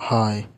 Hi.